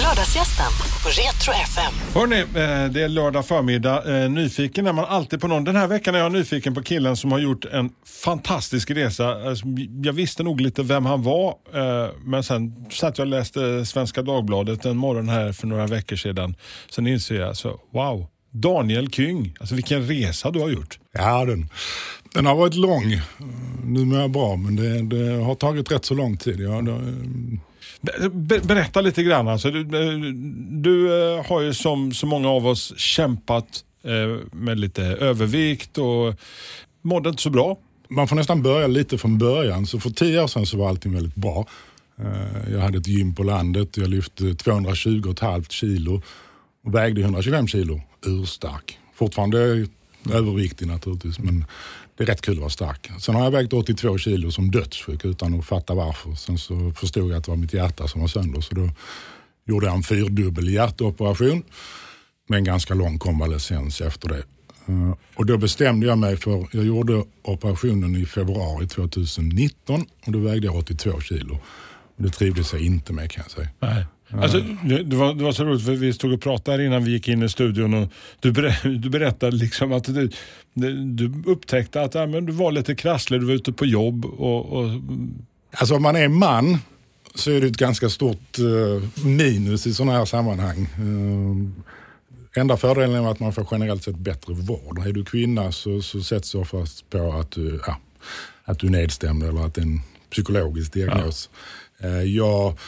Lördagsgästen på Retro FM. Hörrni, eh, det är lördag förmiddag. Eh, Nyfiken är man alltid på någon. Den här veckan är jag nyfiken på killen som har gjort en fantastisk resa. Alltså, Jag visste nog lite vem han var, eh, men sen satt jag och läste Svenska Dagbladet en morgon här för några veckor sedan. Sen inser jag, så, wow, Daniel Kyng. Alltså vilken resa du har gjort. Ja, den, den har varit lång. Nu mår jag bra, men det, det har tagit rätt så lång tid. Ja, det, be- Berätta lite grann. Alltså, du du eh, har ju som så många av oss kämpat eh, med lite övervikt och mådde inte så bra. man får nästan börja lite från början. Så för tio år sedan så var allting väldigt bra. Eh, Jag hade ett gym på landet. Jag lyfte 220,5 kilo och vägde 125 kilo. Urstark. Fortfarande överviktig naturligtvis, men det är rätt kul att vara stark. Sen har jag vägt 82 kilo som dödssjuk utan att fatta varför. Sen så förstod jag att det var mitt hjärta som var sönder, så då gjorde jag en fyrdubbel hjärtoperation med en ganska lång konvalescens efter det. Eh, och då bestämde jag mig för, jag gjorde operationen i februari 2019 och då vägde jag 82 kilo. Och det trivdes jag inte med kan jag säga. Nej. Alltså, det, det, var, det var så roligt för vi stod och pratade här innan vi gick in i studion och du, ber, du berättade liksom att du, du upptäckte att ja, men du var lite krasslig, du var ute på jobb och, och Alltså om man är man så är det ett ganska stort eh, minus i sådana här sammanhang. Eh, enda fördelen är att man får generellt sett bättre vård. Är du kvinna så, så sätts det oftast på att du, ja, att du är nedstämd eller att det är en psykologisk diagnos. Eh, jag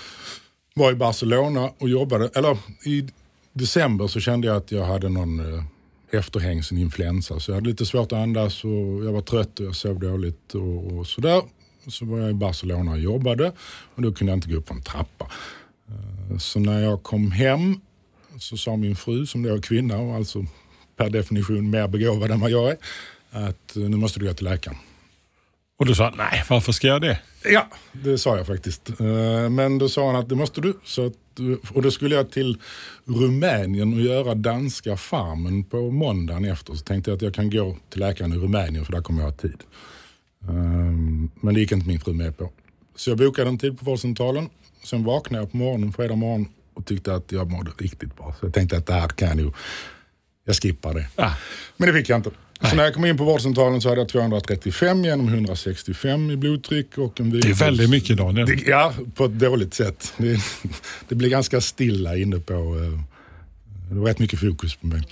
var i Barcelona och jobbade, eller i december så kände jag att jag hade någon eh, efterhängsen influensa. Så jag hade lite svårt att andas och jag var trött och jag sov dåligt och, och sådär. Så var jag i Barcelona och jobbade och då kunde jag inte gå upp på en trappa. Eh, så när jag kom hem så sa min fru, som då är kvinna och alltså per definition mer begåvad än vad jag är, att eh, nu måste du gå till läkaren. Och du sa, nej varför ska jag det? Ja, det sa jag faktiskt. Eh, Men då sa han att det måste du. Så och då skulle jag till Rumänien och göra danska farmen på måndagen efter. Så tänkte jag att jag kan gå till läkaren i Rumänien för där kommer jag ha tid. Ehm, Men det gick inte min fru med på. Så jag bokade en tid på vårdcentralen. Sen vaknade jag på morgonen, fredag morgon och tyckte att jag mådde riktigt bra. Så jag tänkte att det här kan jag nog, jag skippar det. Ah. Men det fick jag inte. Så när jag kom in på vårdcentralen så hade jag 235 genom 165 i blodtryck och en Det är väldigt mycket Daniel. Det, ja, på ett dåligt sätt. Det, det blir ganska stilla inne på... eh, Det var rätt mycket fokus på mig.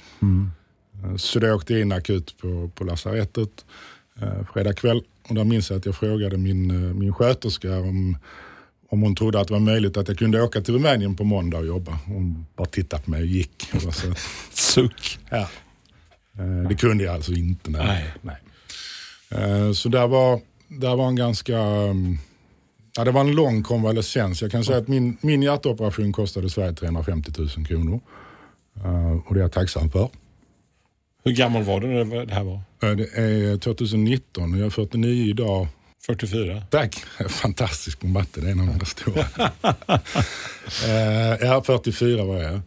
Eh, Så då åkte jag in akut på, på lasarettet eh, fredag kväll. Och där minns jag att jag frågade min, eh, min sköterska om, om hon trodde att det var möjligt att jag kunde åka till Rumänien på måndag och jobba. Hon bara tittade på mig och gick. Och så, Suck. Ja. Eh, Det kunde jag alltså inte. Nej. Nej. nej. Eh, Så där var, där var en ganska... um, Ja, det var en lång konvalescens. Jag kan säga att min, min hjärtoperation kostade Sverige 350 000 kronor. Eh, Och det är jag tacksam för. Hur gammal var du när det här var? Det är 2019 och jag är 49 idag. 44? Tack! Fantastisk på matte, det är en av mina stora. Ja, 44 var jag.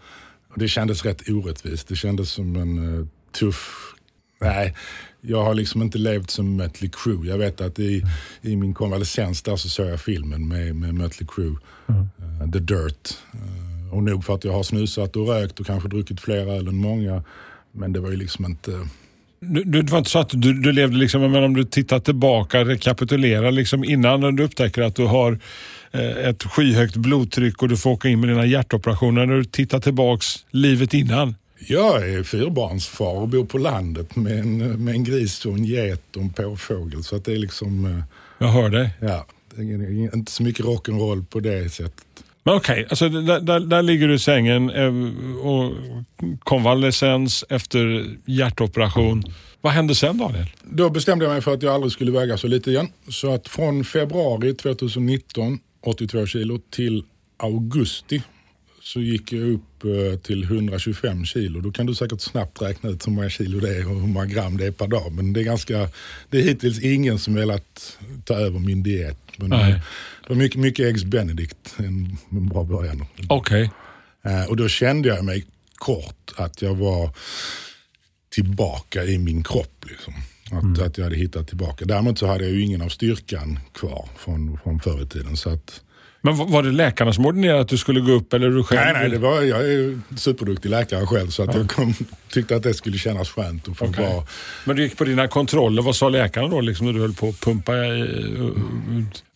Det kändes rätt orättvist. Det kändes som en tuff... Nej, jag har liksom inte levt som Mötley Crüe. Jag vet att i, i min konvalescens där så såg jag filmen med, med Mötley Crüe, eh, The Dirt. Eh, och nog för att jag har snusat och rökt och kanske druckit fler öl än många. Men det var ju liksom inte... Du, du, det var inte så att du, du levde liksom, men om du tittar tillbaka, rekapitulerar liksom innan du upptäcker att du har eh, ett skyhögt blodtryck och du får åka in med dina hjärtoperationer. När du tittar tillbaks livet innan. Jag är fyrbarnsfar och bor på landet med en, med en gris och en get och en påfågel. Så att det är liksom, eh, Jag hör dig. ja, det är inte så mycket rock'n'roll på det sättet. Men okej, alltså, där, där, där ligger du i sängen eh, och konvalescens efter hjärtoperation. Vad hände sen Daniel? Då bestämde jag mig för att jag aldrig skulle väga så lite igen. Så att från februari 2019, 82 kilo, till augusti så gick jag upp eh, till 125 kilo. Då kan du säkert snabbt räkna ut hur många kilo det är och hur många gram det är per dag. Men det är ganska, det är hittills ingen som velat ta över min diet. Men Nej. eh, det var mycket, mycket Eggs Benedict, en, en bra början. Okej. Eh, Och då kände jag mig kort att jag var tillbaka i min kropp. Liksom. Att, att jag hade hittat tillbaka. Däremot så hade jag ju ingen av styrkan kvar från, från förr i tiden. Så att Men var det läkarna som ordinerade att du skulle gå upp eller du själv? Nej, nej, det var, jag är superduktig läkare själv så att jag kom, tyckte att det skulle kännas skönt att få Okej. vara... Men du gick på dina kontroller. Vad sa läkaren då liksom, när du höll på att pumpa i,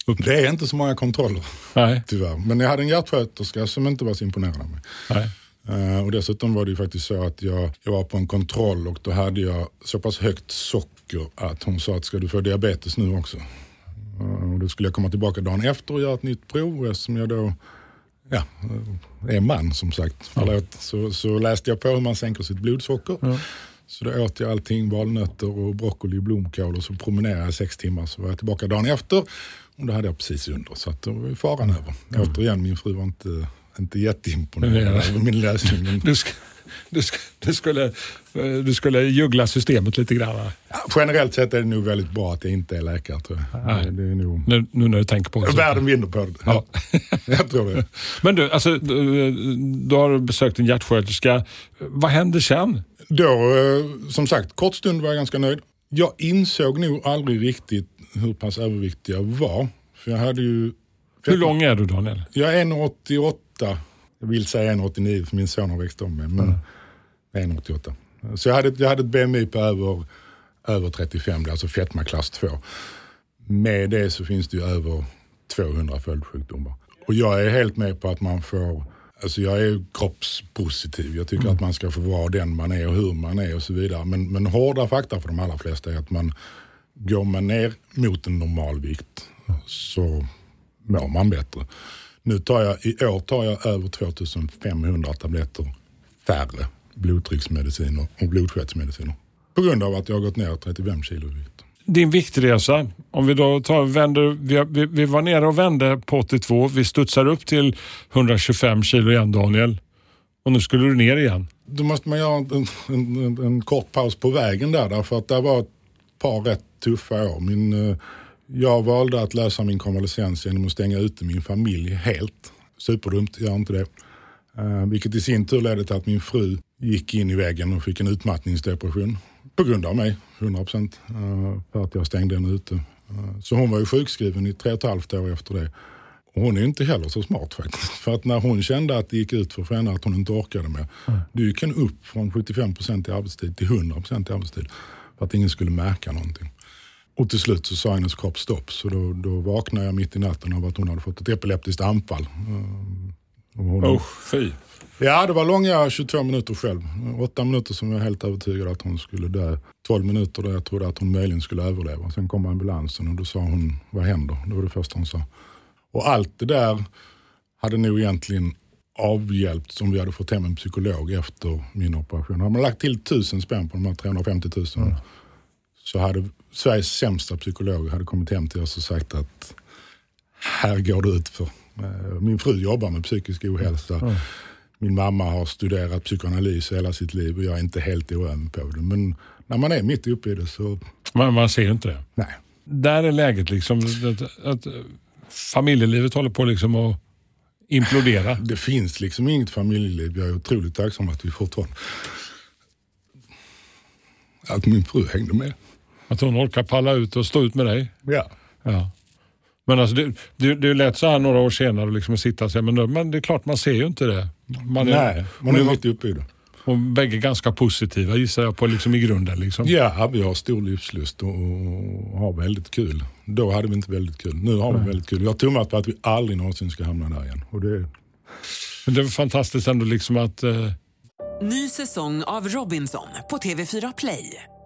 upp? Det är inte så många kontroller Nej. tyvärr. Men jag hade en hjärtsköterska som inte var så imponerad av mig. nej. Eh, och dessutom var det ju faktiskt så att jag, jag var på en kontroll och då hade jag så pass högt socker att hon sa att ska du få diabetes nu också? Eh, och då skulle jag komma tillbaka dagen efter och göra ett nytt prov eftersom jag då ja, eh, är man som sagt, förlåt, så, så läste jag på hur man sänker sitt blodsocker. Så då åt jag allting, valnötter och broccoli och blomkål och så promenerade jag sex timmar så var jag tillbaka dagen efter och då hade jag precis under så att då var faran över. Återigen, min fru var inte, inte jätteimponerad över min lösning. Du, du, sk du, skulle, eh, du skulle juggla systemet lite grann. va? Generellt sett är det nog väldigt bra att jag inte är läkare tror jag. Nej. Det är nog... Nu, nu när du tänker på det. Världen vinner på det. Ja. jag tror det. Men du, alltså, du, du har besökt en hjärtsköterska. Vad hände sen? Då, eh, som sagt, kort stund var jag ganska nöjd. Jag insåg nog aldrig riktigt hur pass överviktig jag var. För jag hade ju... Hur lång är du Daniel? Jag är 1,88. Jag vill säga 1,89 för min son har växt om mig. Men är 1,88. Så jag hade, jag hade ett BMI på över, över 35, det är alltså fetmaklass 2. Med det så finns det ju över 200 följdsjukdomar. Och jag är helt med på att man får, alltså jag är kroppspositiv. Jag tycker att man ska få vara den man är och hur man är och så vidare. Men, men hårda fakta för de allra flesta är att man går man ner mot en normalvikt så mår man bättre. Nu tar jag, i år tar jag över 2500 tabletter färre blodtrycksmediciner och blodfettsmediciner. På grund av att jag har gått ner 35 kilo i vikt. Din viktresa, om vi då tar, vänder, vi, vi, vi var nere och vände på 82, vi studsar upp till 125 kilo igen Daniel. Och nu skulle du ner igen. Då måste man göra en, en, en, en kort paus på vägen där, därför att det var ett par rätt tuffa år. Min, eh, jag valde att lösa min konvalescens genom att stänga ute min familj helt. Superdumt, gör inte det. Eh, vilket i sin tur ledde till att min fru gick in i väggen och fick en utmattningsdepression. På grund av mig, 100 procent. Uh, för att jag stängde henne ute. Eh, så hon var ju sjukskriven i tre och ett halvt år efter det. Och hon är inte heller så smart faktiskt. För att när hon kände att det gick ut för henne att hon inte orkade mer. Då gick hon upp från 75 procent i arbetstid till 100 procent i arbetstid. För att ingen skulle märka någonting. Och till slut så sa hennes kropp stopp. Så då, då vaknade jag mitt i natten av att hon hade fått ett epileptiskt anfall. Eh, och hon, Oh, fy. Ja, det var långa 22 minuter själv. Åtta minuter som jag var helt övertygad att hon skulle dö. 12 minuter där jag trodde att hon möjligen skulle överleva. Sen kom ambulansen och då sa hon, vad händer? Det var det första hon sa. Och allt det där hade nog egentligen avhjälpts om vi hade fått hem en psykolog efter min operation. Hade man lagt till tusen spänn på de här 350 000 så hade Sveriges sämsta psykolog hade kommit hem till oss och sagt att här går det ut för. Min fru jobbar med psykisk ohälsa. Min mamma har studerat psykoanalys hela sitt liv och jag är inte helt oöm på det. Men när man är mitt uppe i det så, Man, man ser inte det. nej. Där är läget liksom att, att familjelivet håller på liksom att implodera. Det finns liksom inget familjeliv. Jag är otroligt tacksam att vi fortfarande... Att min fru hängde med. Att hon orkar palla ut och stå ut med dig. Ja. Ja. Men alltså det, det, det är lätt så här några år senare liksom att sitta och säga, men, då- men det är klart man ser ju inte det. Man är, Nej, man är och, mitt uppe i det. och bägge ganska positiva gissar jag på liksom i grunden. Liksom. Ja, vi har stor livslust och och har väldigt kul. Då hade vi inte väldigt kul. Nu har vi väldigt kul. Vi har tummat på att vi aldrig någonsin ska hamna där igen. Och det, Men det är fantastiskt ändå liksom att eh, Ny säsong av Robinson på TV4 Play.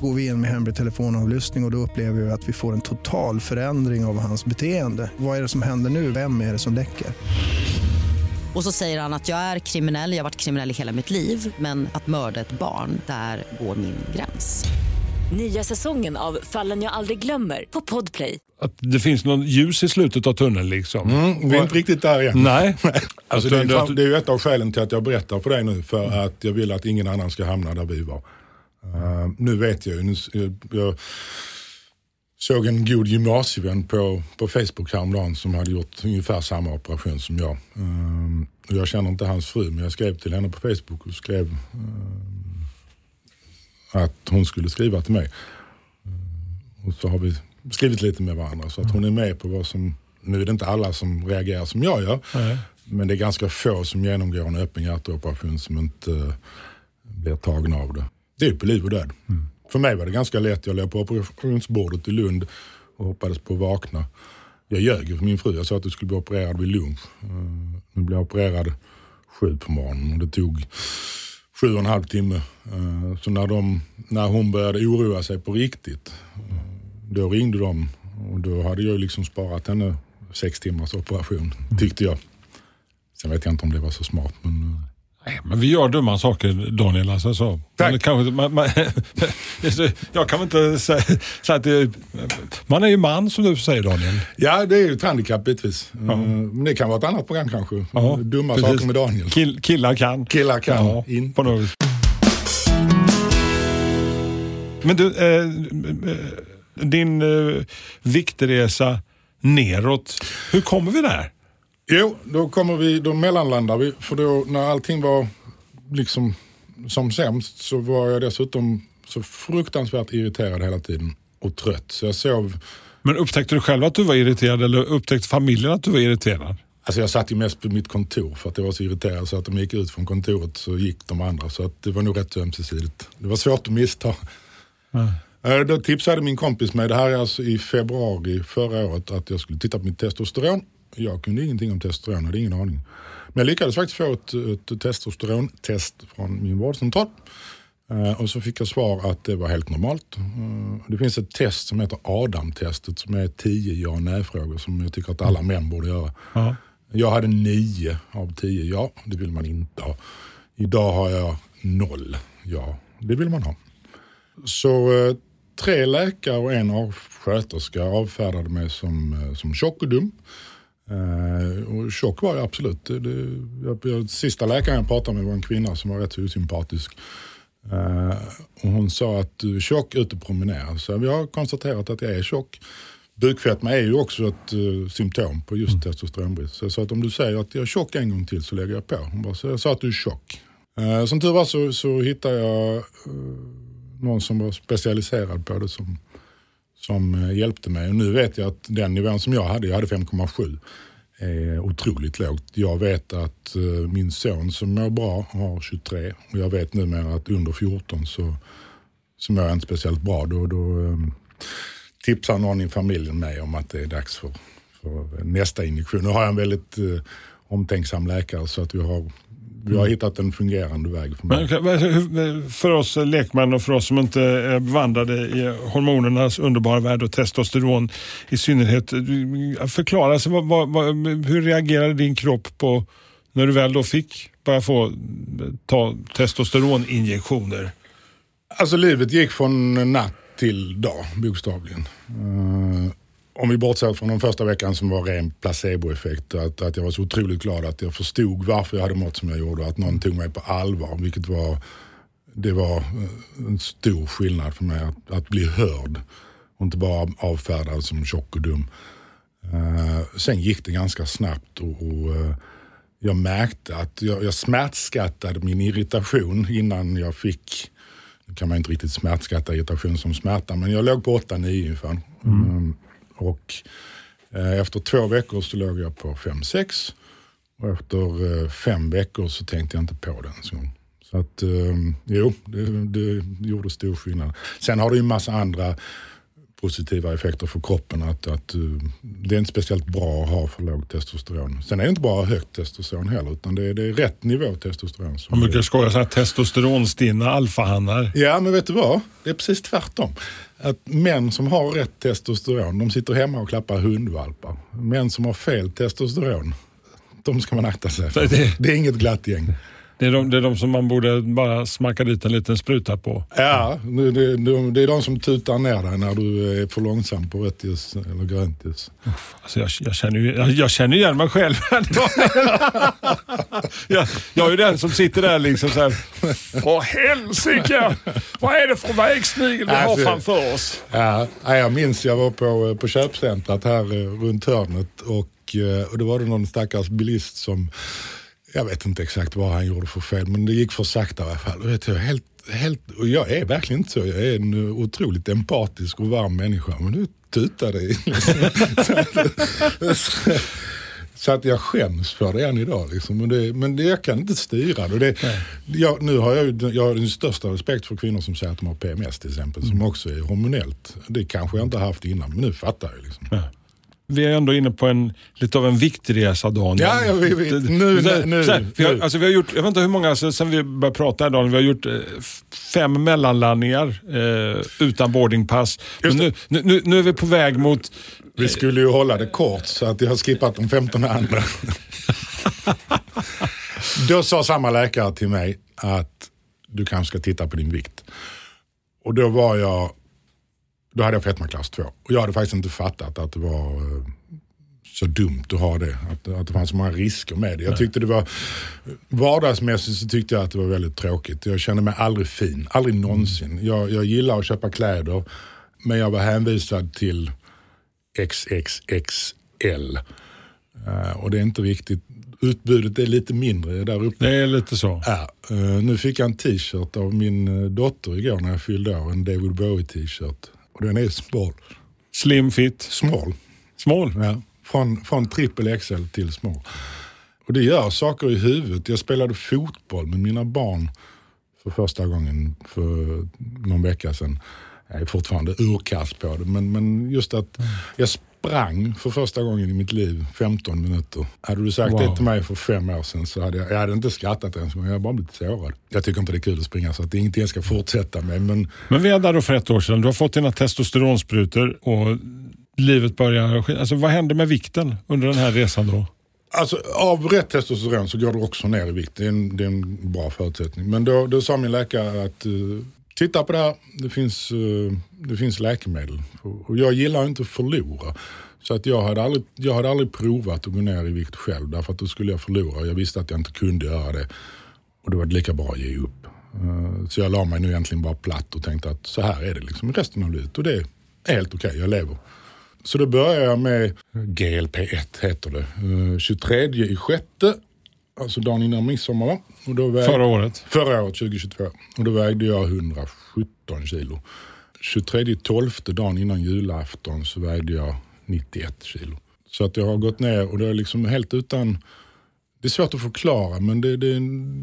Går vi in med hemlig telefonavlyssning och, och då upplever vi att vi får en total förändring av hans beteende. Vad är det som händer nu? Vem är det som läcker? Och så säger han att jag är kriminell, jag har varit kriminell i hela mitt liv men att mörda ett barn, där går min gräns. Nya säsongen av Fallen jag aldrig glömmer på Podplay. att det finns någon ljus i slutet av tunneln liksom. Mm, vi är inte riktigt där än. Nej. Alltså Att det, är, det är ju ett av skälen till att jag berättar för dig nu. För att jag vill att ingen annan ska hamna där vi var. Eh, nu vet jag ju. Jag, såg en god gymnasievän på, på Facebook häromdagen som hade gjort ungefär samma operation som jag. Och jag känner inte hans fru men jag skrev till henne på Facebook och skrev eh, att hon skulle skriva till mig. Eh, och så har vi skrivit lite med varandra så att hon är med på vad som, nu är det inte alla som reagerar som jag gör. Men det är ganska få som genomgår en öppen hjärtoperation som inte eh, blir tagna av det. Det är på liv och död. För mig var det ganska lätt. Jag låg på operationsbordet i Lund och hoppades på att vakna. Jag ljög för min fru. Jag sa att du skulle bli opererad vid lunch. Eh, Nu blev jag opererad sju på morgonen och det tog sju och en halv timme. Eh, Så när, de, när hon började oroa sig på riktigt, eh, då ringde de och då hade jag liksom sparat henne sex timmars operation, tyckte jag. Sen vet jag inte om det var så smart, men men vi gör dumma saker Daniel. Alltså, så. Tack. Kanske, man, man, jag kan inte säga, säga att det, man är ju man som du säger Daniel. Ja, det är ju ett handikapp bitvis. Eh, Men det kan vara ett annat program kanske. Ja, Dumma precis. saker med Daniel. Kill, killar kan. Killar kan. Ja, In. på något. Men du, eh, eh, din eh, viktresa neråt, hur kommer vi där? Jo, då kommer vi, då mellanlandar vi. För då när allting var liksom som sämst så var jag dessutom så fruktansvärt irriterad hela tiden och trött. Så jag sov, Men upptäckte du själv att du var irriterad eller upptäckte familjen att du var irriterad? alltså jag satt ju mest på mitt kontor för att jag var så irriterad så att de gick ut från kontoret så gick de andra. Så att det var nog rätt ömsesidigt. Det var svårt att missta. Eh, Då tipsade min kompis mig, det här är alltså i februari förra året, att jag skulle titta på mitt testosteron. Jag kunde ingenting om testosteron, hade ingen aning. Men jag lyckades faktiskt få ett, ett testosterontest från min vårdcentral. Eh, Och så fick jag svar att det var helt normalt. Eh, Det finns ett test som heter Adam-testet som är tio ja och nej-frågor som jag tycker att alla män borde göra. Ja. Jag hade nio av tio ja, det vill man inte ha. Idag har jag noll ja, det vill man ha. Så eh, tre läkare och en av- sköterska avfärdade mig som, eh, som tjock och dum. Eh, och tjock var jag absolut. Det, det, jag, jag, sista läkaren jag pratade med var en kvinna som var rätt osympatisk. Eh, och hon sa att du är tjock ute och promenerar. Så vi har konstaterat att jag är tjock. Bukfetma är ju också ett eh, symptom på just testosteronbrist. Så jag sa att om du säger att jag är tjock en gång till så lägger jag på. Hon bara, så jag sa att du är tjock. Eh, som tur var så, så hittade jag eh, någon som var specialiserad på det som, som eh, hjälpte mig. Och nu vet jag att den nivån som jag hade, jag hade 5,7, är otroligt lågt. Jag vet att eh, min son som mår bra har 23 och jag vet numera att under 14 så, så mår jag inte speciellt bra. Då, då ehm, tipsar någon i familjen mig om att det är dags för, för nästa injektion. Nu har jag en väldigt eh, omtänksam läkare så att vi har, vi har hittat en fungerande väg för mig. Men, för oss lekmän och för oss som inte är bevandrade i hormonernas underbara värld och testosteron i synnerhet. Förklara, alltså, vad, vad, hur reagerade din kropp på när du väl då fick börja få ta testosteroninjektioner? Alltså livet gick från natt till dag, bokstavligen. Om vi bortser från den första veckan som var ren placeboeffekt. Att, att jag var så otroligt glad att jag förstod varför jag hade mått som jag gjorde. och Att någon tog mig på allvar. Vilket var, det var eh, en stor skillnad för mig att, att bli hörd. Och inte bara avfärdad som tjock och dum. Eh, sen gick det ganska snabbt och, och eh, jag märkte att jag, jag smärtskattade min irritation innan jag fick nu kan man inte riktigt smärtskatta irritation som smärta, men jag låg på 8-9 ungefär. Mm, och eh, efter två veckor så låg jag på 5-6 och efter eh, fem veckor så tänkte jag inte på det ens gång. Så att eh, jo, det, det gjorde stor skillnad. Sen har du ju en massa andra positiva effekter för kroppen. Att, att eh, det är inte speciellt bra att ha för lågt testosteron. Sen är det inte bara högt testosteron heller, utan det är, det är rätt nivå testosteron. som Man brukar skoja så här testosteronstinna alfahannar. Ja, men vet du vad? Det är precis tvärtom. Att män som har rätt testosteron, de sitter hemma och klappar hundvalpar. Män som har fel testosteron, de ska man akta sig för. Det- Det är inget glatt gäng. Det är, de, det är de som man borde bara smacka dit en liten spruta på. Ja, det, det, det, är de som tutar ner dig när du är för långsam på rött ljus eller grönt ljus. Alltså jag, jag, känner ju, jag, jag känner igen mig själv. jag, jag är ju den som sitter där liksom så här. Åh helsike! Vad är det för vägsnigel vi har Alltså- framför oss? Ja, ja, jag minns jag var på, på köpcentrat här eh, runt hörnet och, eh, och då var det någon stackars bilist som, jag vet inte exakt vad han gjorde för fel, men det gick för sakta i alla fall. Och jag, helt, helt, och jag är verkligen inte så, jag är en otroligt empatisk och varm människa, men nu tutade det. så, att- så att jag skäms för det än idag. Liksom. Men, det, men det, jag kan inte styra det. det jag, nu har jag, jag har den största respekt för kvinnor som säger att de har PMS till exempel, som också är hormonellt. Det kanske jag inte haft innan, men nu fattar jag. Liksom. Vi är ändå inne på en, lite av en viktresa Daniel. Ja, ja, vi- vi- nu- Så nu- så här, vi, har, nu. alltså, vi har gjort, jag vet inte hur många alltså, sen vi började prata här Daniel, vi har gjort eh, fem mellanlandningar eh, utan boardingpass. Nu, nu, nu är vi på väg mot Vi skulle ju hålla det kort så att jag har skippat de 15 andra. då sa samma läkare till mig att du kanske ska titta på din vikt. Och då var jag, då hade jag fetmaklass 2. Och jag hade faktiskt inte fattat att det var eh, så dumt att ha det. Att, att det fanns så många risker med det. Jag tyckte det var, vardagsmässigt så tyckte jag att det var väldigt tråkigt. Jag kände mig aldrig fin, aldrig någonsin. Jag, jag gillar att köpa kläder, men jag var hänvisad till XXXL. Eh, och det är inte riktigt, utbudet är lite mindre där uppe. Det är lite så. Ja, eh, nu fick jag en t-shirt av min dotter igår när jag fyllde år, en David Bowie t-shirt. Och den är small. Slim fit. Small. Small. Ja, från, från trippel XL till small. Och det gör saker i huvudet. Jag spelade fotboll med mina barn för första gången för någon vecka sedan. Jag är fortfarande urkass på det, men, men just att jag sprang för första gången i mitt liv 15 minuter. Hade du sagt Wow. det till mig för fem år sedan så hade jag, jag hade inte skrattat ens, men jag hade bara blivit sårad. Jag tycker inte det är kul att springa så att det är ingenting jag ska fortsätta med. Men Men vi är där då för ett år sedan. Du har fått dina testosteronsprutor och livet börjar... Alltså, vad händer med vikten under den här resan då? Alltså av rätt testosteron så går du också ner i vikt. Det är en, det är en bra förutsättning. Men då, då sa min läkare att uh, titta på det här, det finns, eh, det finns läkemedel. Och jag gillar inte att förlora. Så att jag, hade aldrig, jag hade aldrig provat att gå ner i vikt själv därför att då skulle jag förlora. Jag visste att jag inte kunde göra det. Och då var det lika bra att ge upp. Eh, så jag la mig nu egentligen bara platt och tänkte att så här är det liksom resten av livet. Och det är helt okej, jag lever. Så då började jag med GLP-1 heter det. Eh, 23 i sjätte, alltså dagen innan midsommar. va? Och då väg- Förra året? Förra året, 2022. Och då vägde jag 117 kilo. 23 12 dagen innan julafton så vägde jag 91 kilo. Så att jag har gått ner och det är liksom helt utan... Det är svårt att förklara men det, det,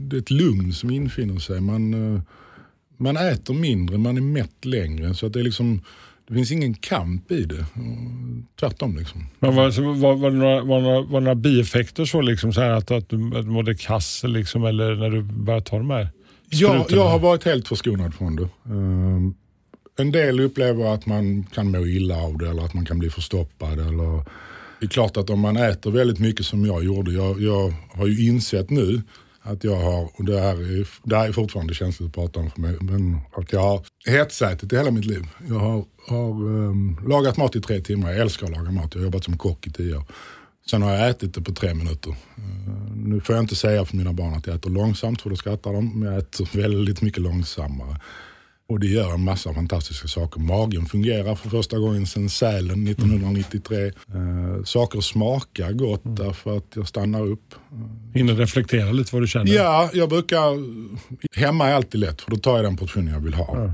det är ett lugn som infinner sig. Man, eh, man äter mindre, man är mätt längre. Så att det är liksom... Det finns ingen kamp i det. Tvärtom liksom. Men var, var, var, det några, var, några, var några bieffekter så liksom så här att, att, du, att du mådde kass liksom, eller när du började ta de här sprutorna? jag har varit helt förskonad från det. Ehm, en del upplever att man kan må illa av det eller att man kan bli förstoppad. Eller, det är klart att om man äter väldigt mycket som jag gjorde. Jag, jag har ju insett nu att jag har, och det här är, det här är fortfarande känsligt att prata om för mig, men att jag har hetsätit i hela mitt liv. Jag har, har um, lagat mat i tre timmar, jag älskar att laga mat, jag har jobbat som kock i tio år. Sen har jag ätit det på tre minuter. Uh, Nu får jag inte säga för mina barn att jag äter långsamt för då skrattar de. Men jag äter väldigt mycket långsammare. Och det gör en massa fantastiska saker. Magen fungerar för första gången sedan Sälen 1993. Eh, saker smakar gott därför att jag stannar upp. Hinner reflektera lite vad du känner? Ja, jag brukar... Hemma är alltid lätt för då tar jag den portionen jag vill ha.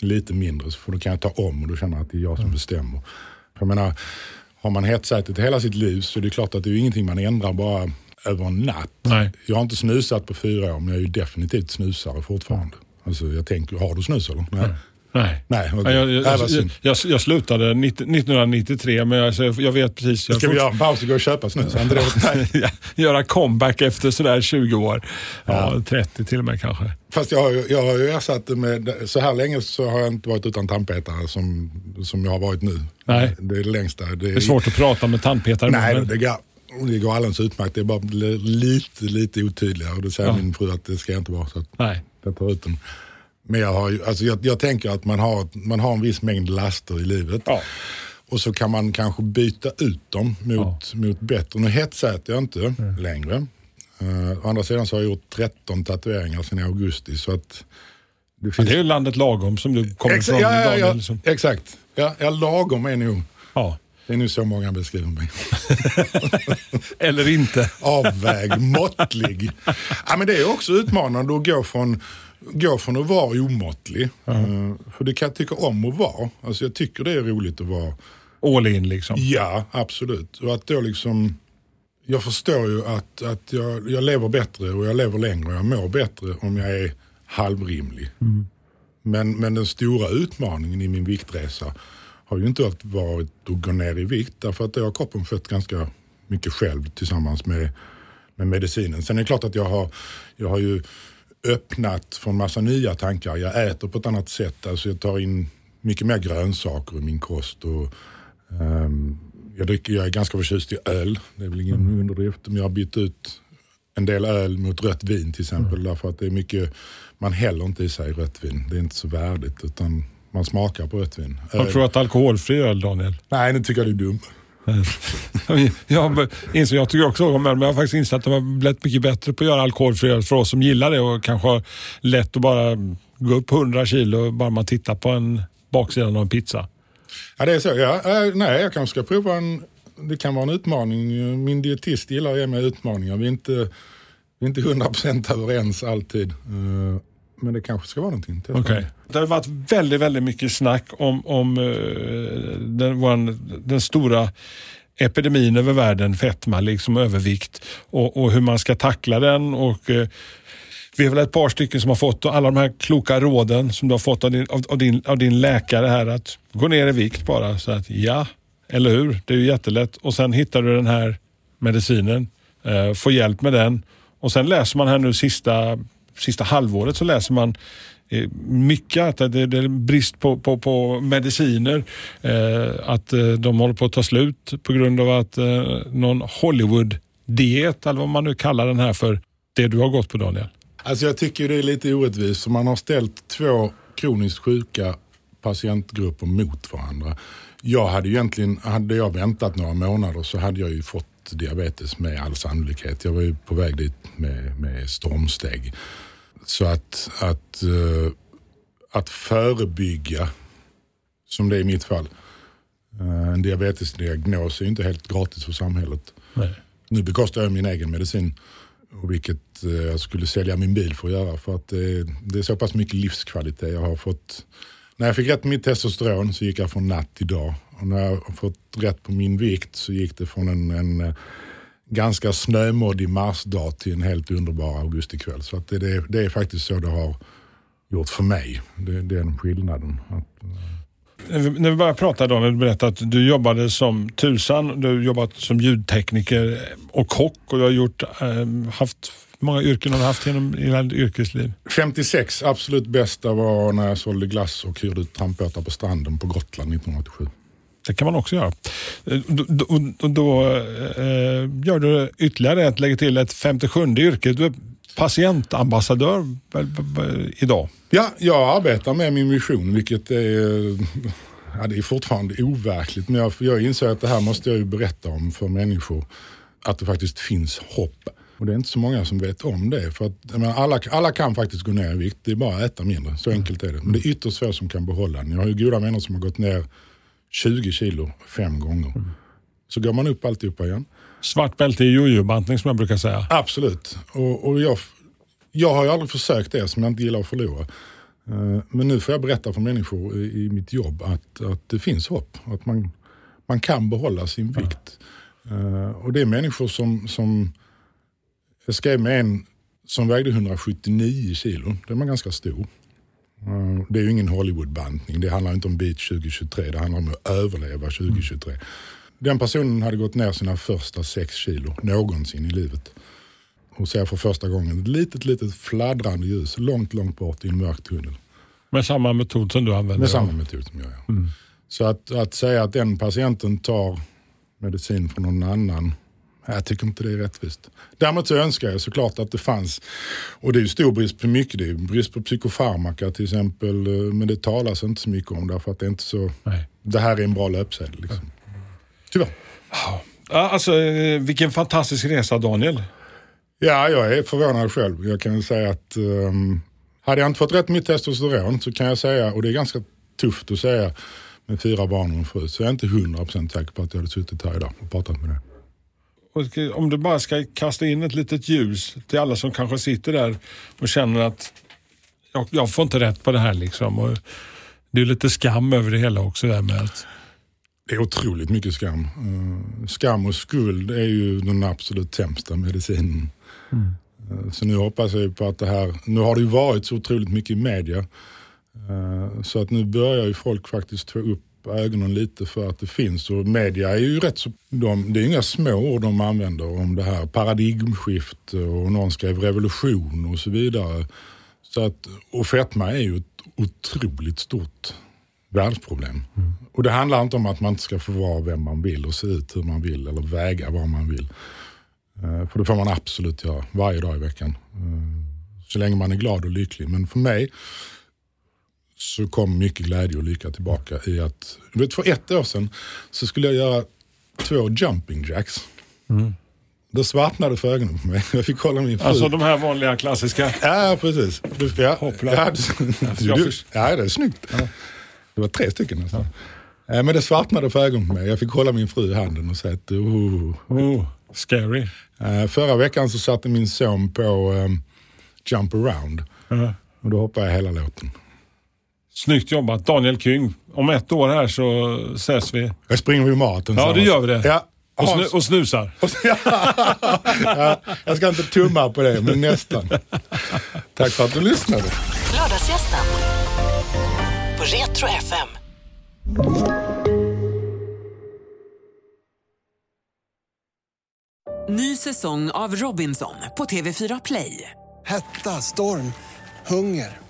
Lite mindre för då kan jag ta om och då känner jag att det är jag som bestämmer. För jag menar, har man hetsätit hela sitt liv så är det klart att det är ingenting man ändrar bara över en natt. Nej. Jag har inte snusat på fyra år men jag är ju definitivt snusare fortfarande. Alltså jag tänker, har du snus eller? Nej. Nej. Nej. Nej, jag, jag, jag, jag, jag slutade 90, 1993 men jag, jag, jag vet precis. Jag Ska vi göra en paus och gå och köpa snus? Det- göra comeback efter sådär 20 år. Ja, 30 till och med kanske. Fast jag jag har ju ersatt det med, så här länge så har jag inte varit utan tandpetare som, som jag har varit nu. Nej. Det är det längsta. Det är, Det är svårt att prata med tandpetare. Nej, men- det går. Det går alldeles utmärkt. Det är bara lite, lite otydligare. Och då säger Ja. min fru att det ska inte vara så. Nej. Jag tar ut den. Men jag, har alltså jag, jag tänker att man har, man har en viss mängd laster i livet. Ja. Och så kan man kanske byta ut dem mot, mot bättre. Nu hetsäter jag inte längre. Uh, å andra sidan så har jag gjort 13 tatueringar sedan i augusti. Så att det finns... det är landet lagom som du kommer Exa- från ja, ja, ja. Exakt. Ja, ja, lagom är nog. Ja. Det är nu så många beskriver mig. Eller inte. Avväg, måttlig. Ja, men det är också utmanande att gå från, gå från att vara omåttlig. Eh, för det kan jag tycka om att vara. Alltså jag tycker det är roligt att vara. All in liksom. Ja, absolut. Och att då liksom, jag förstår ju att, att jag, jag lever bättre och jag lever längre och jag mår bättre om jag är halvrimlig. Men, men den stora utmaningen i min viktresa har ju inte varit att gå ner i vikt därför att det har kroppen fött ganska mycket själv tillsammans med, med medicinen. Sen är det klart att jag har, jag har ju öppnat för en massa nya tankar. Jag äter på ett annat sätt. Alltså jag tar in mycket mer grönsaker i min kost. Och, ehm, jag, dricker, jag är ganska förtjust i öl. Det är väl ingen underdrift. Men jag har bytt ut en del öl mot rött vin till exempel. Därför att det är mycket, man häller inte i sig rött vin. Det är inte så värdigt utan man smakar på rött vin. Har du Öl- provat alkoholfri öl Daniel? Nej, nu tycker jag du är dum. Jag, inser, jag tycker också om öl, men jag har faktiskt insett att de har blivit mycket bättre på att göra alkoholfri öl för oss som gillar det och kanske har lätt att bara gå upp 100 kilo bara man tittar på en baksidan av en pizza. Ja, det är så. Ja, eh, nej, jag kanske ska prova en... Det kan vara en utmaning. Min dietist gillar att ge mig utmaningar. Vi är inte, vi är inte 100% överens alltid. Men det kanske ska vara någonting. Testa. Okej. Det har varit väldigt, väldigt mycket snack om, om eh, den, våran, den stora epidemin över världen, fetma, liksom övervikt och, och hur man ska tackla den. Och, eh, vi är väl ett par stycken som har fått alla de här kloka råden som du har fått av din, av, av din, av din läkare här att gå ner i vikt bara. Så att ja, eller hur? Det är ju jättelätt. Och sen hittar du den här medicinen, eh, får hjälp med den och sen läser man här nu sista, sista halvåret så läser man eh, mycket att det, är brist på, på, på mediciner. Eh, att eh, de håller på att ta slut på grund av att eh, någon Hollywood-diet, eller vad man nu kallar den här för, det du har gått på Daniel. Alltså jag tycker det är lite orättvist. för Man har ställt två kroniskt sjuka patientgrupper mot varandra. Jag hade egentligen, hade jag väntat några månader så hade jag ju fått diabetes med all sannolikhet. Jag var ju på väg dit med, med stormsteg. Så att, att, eh, att förebygga, som det är i mitt fall, eh, en diabetesdiagnos är ju inte helt gratis för samhället. Nej. Nu bekostar jag min egen medicin. Och vilket eh, jag skulle sälja min bil för att göra. För att det, det är så pass mycket livskvalitet jag har fått. När jag fick rätt mitt testosteron så gick jag från natt till dag. Och när jag har fått rätt på min vikt så gick det från en, en eh, ganska snömoddig marsdag till en helt underbar augustikväll. Så att det, det, det är faktiskt så det har gjort för mig. Det, det är den skillnaden. Att, När vi, när vi började prata då, när du berättade att du jobbade som tusan. Du har jobbat som ljudtekniker och kock och du har gjort, eh, haft, många yrken har du haft genom ditt yrkesliv? 56, absolut bästa var när jag sålde glass och hyrde ut trampbåtar på stranden på Gotland 1987. Det kan man också göra. Eh, då, då, då eh, gör du ytterligare ett, lägger till ett 57 yrke. Du är patientambassadör idag. Ja, jag arbetar med min mission, vilket är, eh, ja, det är fortfarande overkligt. Men jag, jag inser att det här måste jag ju berätta om för människor. Att det faktiskt finns hopp. Och det är inte så många som vet om det. För att, menar, alla, alla kan faktiskt gå ner i vikt, det är bara att äta mindre. Så enkelt är det. Men det är ytterst få som kan behålla den. Jag har ju goda vänner som har gått ner 20 kilo fem gånger. Så går man upp alltihopa igen. Svart bälte i jojobantning som jag brukar säga. Absolut. Och, och jag, jag har ju aldrig försökt det som jag inte gillar att förlora. Eh, Men nu får jag berätta för människor i, i mitt jobb att, att det finns hopp. Att man, man kan behålla sin vikt. Eh, Och det är människor som, som jag skrev med en som vägde 179 kilo. Den var ganska stor. Eh, Det är ju ingen Hollywoodbantning. Det handlar inte om beat 2023. Det handlar om att överleva 2023. Den personen hade gått ner sina första sex kilo någonsin i livet. Och ser för första gången ett litet, litet fladdrande ljus långt, långt bort i en mörk tunnel. Med samma metod som du använder. Med samma metod som jag gör. Så att, att säga att den patienten tar medicin från någon annan Jag tycker inte det är rättvist. Däremot så önskar jag såklart att det fanns, och det är ju stor brist på mycket, det är brist på psykofarmaka till exempel, eh, men det talas inte så mycket om därför att det är inte så, Nej. det här är en bra löpsedel. Liksom. Tyvärr. Ja, alltså, eh, vilken fantastisk resa Daniel. Ja, jag är förvånad själv. Jag kan säga att um, hade jag inte fått rätt mitt testosteron så kan jag säga, och det är ganska tufft att säga med fyra barn och en fru, så jag är inte hundra procent säker på att jag hade suttit här idag och pratat med dig. Och Om du bara ska kasta in ett litet ljus till alla som kanske sitter där och känner att jag, jag får inte rätt på det här. Liksom. Och det är lite skam över det hela också. Där med att, Det är otroligt mycket skam. Eh, skam och skuld är ju den absolut sämsta medicinen. Eh, så nu hoppas jag på att det här, nu har det ju varit så otroligt mycket i media. Eh, så att nu börjar ju folk faktiskt få upp ögonen lite för att det finns. Och media är ju rätt så, de, det är inga små ord de använder om det här paradigmskifte och någon skrev revolution och så vidare. Så att, och fetma är ju ett otroligt stort världsproblem. Och det handlar inte om att man inte ska få vara vem man vill och se ut hur man vill eller väga vad man vill. Eh, För det får man absolut göra varje dag i veckan. Eh, Så länge man är glad och lycklig. Men för mig så kom mycket glädje och lycka tillbaka i att, vet för ett år sedan så skulle jag göra två jumping jacks. Då svartnade för ögonen på mig. Jag fick kolla min fru. alltså de här vanliga klassiska. Ja, precis. Du, ja, Hoppla. Ja, du, Jag du, ja, det är snyggt. Det var tre stycken nästan. Eh, Men det svartnade för ögonen på mig. Jag fick hålla min fru i handen och säga att oh. Oh, scary. Förra veckan så satte min son på um, Jump around. Ja. Och då hoppade jag hela låten. Snyggt jobbat. Daniel Kyng. Om ett år här så ses vi. Jag springer vid maten. Ja, det gör vi det. Ja. Och, snu, och snusar. ja, jag ska inte tumma på det, men nästan. Tack för att du lyssnade. Lördagsgästen på Retro FM. Ny säsong av Robinson på TV4 Play. Hetta, storm, hunger.